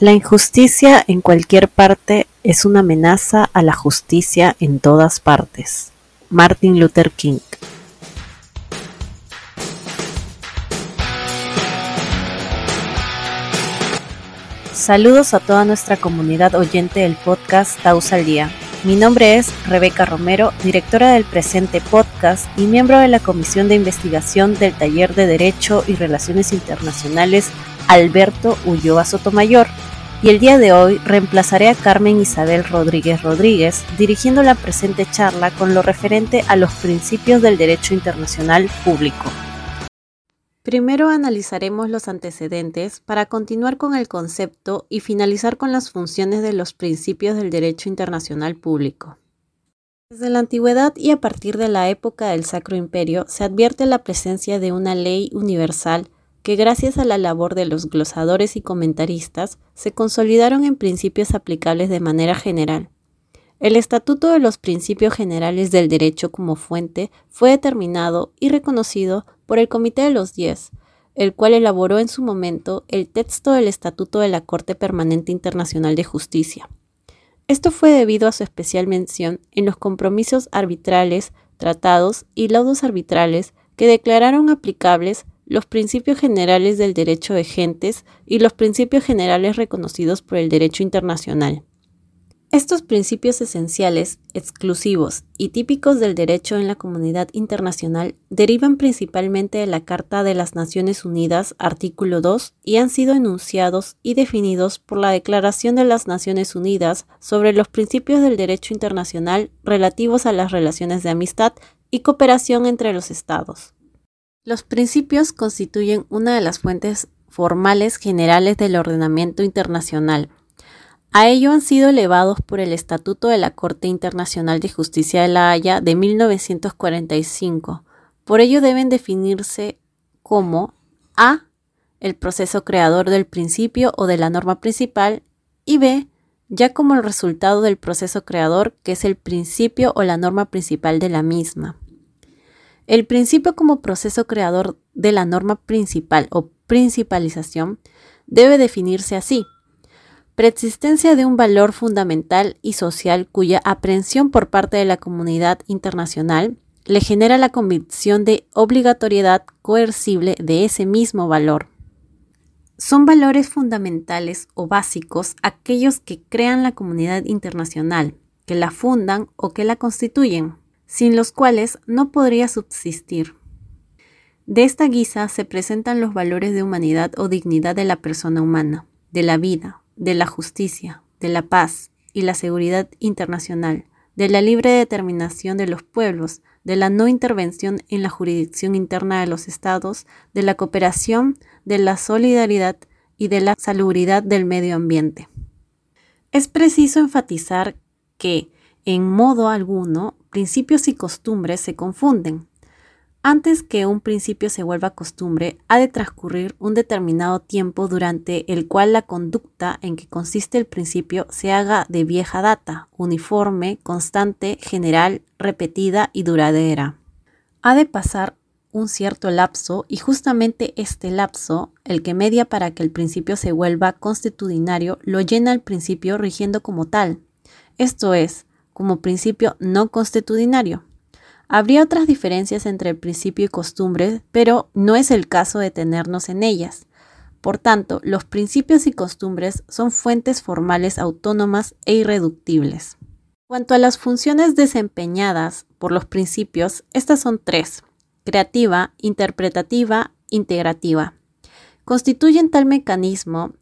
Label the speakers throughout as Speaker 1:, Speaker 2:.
Speaker 1: La injusticia en cualquier parte es una amenaza a la justicia en todas partes. Martin Luther King Saludos a toda nuestra comunidad oyente del podcast Taus al Día. Mi nombre es Rebeca Romero, directora del presente podcast y miembro de la Comisión de Investigación del Taller de Derecho y Relaciones Internacionales Alberto Ulloa Sotomayor y el día de hoy reemplazaré a Carmen Isabel Rodríguez Rodríguez dirigiendo la presente charla con lo referente a los principios del derecho internacional público. Primero analizaremos los antecedentes para continuar con el concepto y finalizar con las funciones de los principios del derecho internacional público. Desde la antigüedad y a partir de la época del Sacro Imperio se advierte la presencia de una ley universal que gracias a la labor de los glosadores y comentaristas se consolidaron en principios aplicables de manera general. El Estatuto de los Principios Generales del Derecho como fuente fue determinado y reconocido por el Comité de los Diez, el cual elaboró en su momento el texto del Estatuto de la Corte Permanente Internacional de Justicia. Esto fue debido a su especial mención en los compromisos arbitrales, tratados y laudos arbitrales que declararon aplicables los principios generales del derecho de gentes y los principios generales reconocidos por el derecho internacional. Estos principios esenciales, exclusivos y típicos del derecho en la comunidad internacional derivan principalmente de la Carta de las Naciones Unidas, artículo 2, y han sido enunciados y definidos por la Declaración de las Naciones Unidas sobre los principios del derecho internacional relativos a las relaciones de amistad y cooperación entre los Estados. Los principios constituyen una de las fuentes formales generales del ordenamiento internacional. A ello han sido elevados por el Estatuto de la Corte Internacional de Justicia de la Haya de 1945. Por ello deben definirse como A. el proceso creador del principio o de la norma principal y B. ya como el resultado del proceso creador que es el principio o la norma principal de la misma. El principio como proceso creador de la norma principal o principalización debe definirse así. Preexistencia de un valor fundamental y social cuya aprehensión por parte de la comunidad internacional le genera la convicción de obligatoriedad coercible de ese mismo valor. Son valores fundamentales o básicos aquellos que crean la comunidad internacional, que la fundan o que la constituyen sin los cuales no podría subsistir. De esta guisa se presentan los valores de humanidad o dignidad de la persona humana, de la vida, de la justicia, de la paz y la seguridad internacional, de la libre determinación de los pueblos, de la no intervención en la jurisdicción interna de los estados, de la cooperación, de la solidaridad y de la salubridad del medio ambiente. Es preciso enfatizar que, en modo alguno, principios y costumbres se confunden. Antes que un principio se vuelva costumbre, ha de transcurrir un determinado tiempo durante el cual la conducta en que consiste el principio se haga de vieja data, uniforme, constante, general, repetida y duradera. Ha de pasar un cierto lapso y justamente este lapso, el que media para que el principio se vuelva constitucionario, lo llena el principio rigiendo como tal. Esto es, como principio no constitucionario. Habría otras diferencias entre el principio y costumbre, pero no es el caso de tenernos en ellas. Por tanto, los principios y costumbres son fuentes formales autónomas e irreductibles. Cuanto a las funciones desempeñadas por los principios, estas son tres, creativa, interpretativa, integrativa. Constituyen tal mecanismo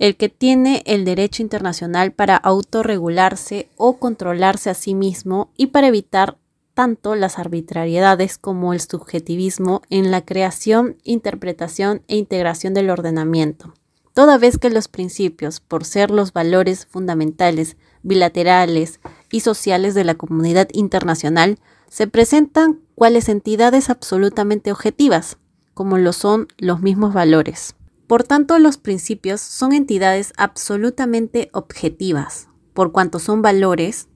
Speaker 1: el que tiene el derecho internacional para autorregularse o controlarse a sí mismo y para evitar tanto las arbitrariedades como el subjetivismo en la creación, interpretación e integración del ordenamiento. Toda vez que los principios, por ser los valores fundamentales, bilaterales y sociales de la comunidad internacional, se presentan cuales entidades absolutamente objetivas, como lo son los mismos valores. Por tanto, los principios son entidades absolutamente objetivas, por cuanto son valores,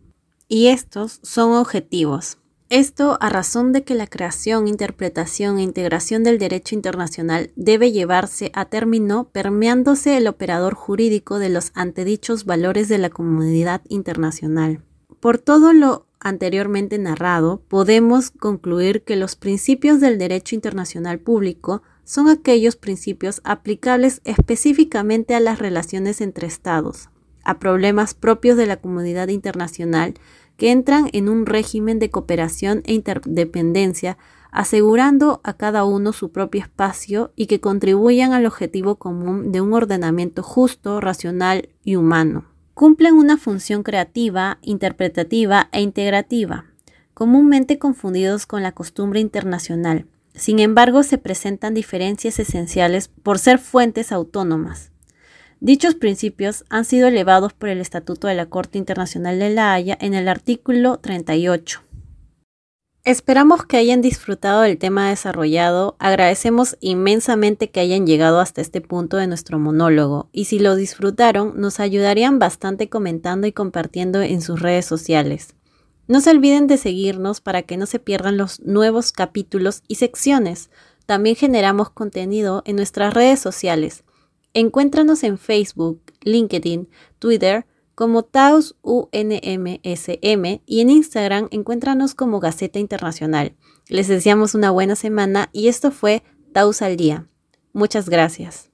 Speaker 1: y estos son objetivos. Esto a razón de que la creación, interpretación e integración del derecho internacional debe llevarse a término permeándose el operador jurídico de los antedichos valores de la comunidad internacional. Por todo lo anteriormente narrado, podemos concluir que los principios del derecho internacional público son aquellos principios aplicables específicamente a las relaciones entre Estados, a problemas propios de la comunidad internacional que entran en un régimen de cooperación e interdependencia, asegurando a cada uno su propio espacio y que contribuyan al objetivo común de un ordenamiento justo, racional y humano. Cumplen una función creativa, interpretativa e integrativa, comúnmente confundidos con la costumbre internacional. Sin embargo, se presentan diferencias esenciales por ser fuentes autónomas. Dichos principios han sido elevados por el Estatuto de la Corte Internacional de la Haya en el artículo 38. Esperamos que hayan disfrutado del tema desarrollado, agradecemos inmensamente que hayan llegado hasta este punto de nuestro monólogo y si lo disfrutaron nos ayudarían bastante comentando y compartiendo en sus redes sociales. No se olviden de seguirnos para que no se pierdan los nuevos capítulos y secciones. También generamos contenido en nuestras redes sociales. Encuéntranos en Facebook, LinkedIn, Twitter como Taos UNMSM y en Instagram encuéntranos como Gaceta Internacional. Les deseamos una buena semana y esto fue Taos al Día. Muchas gracias.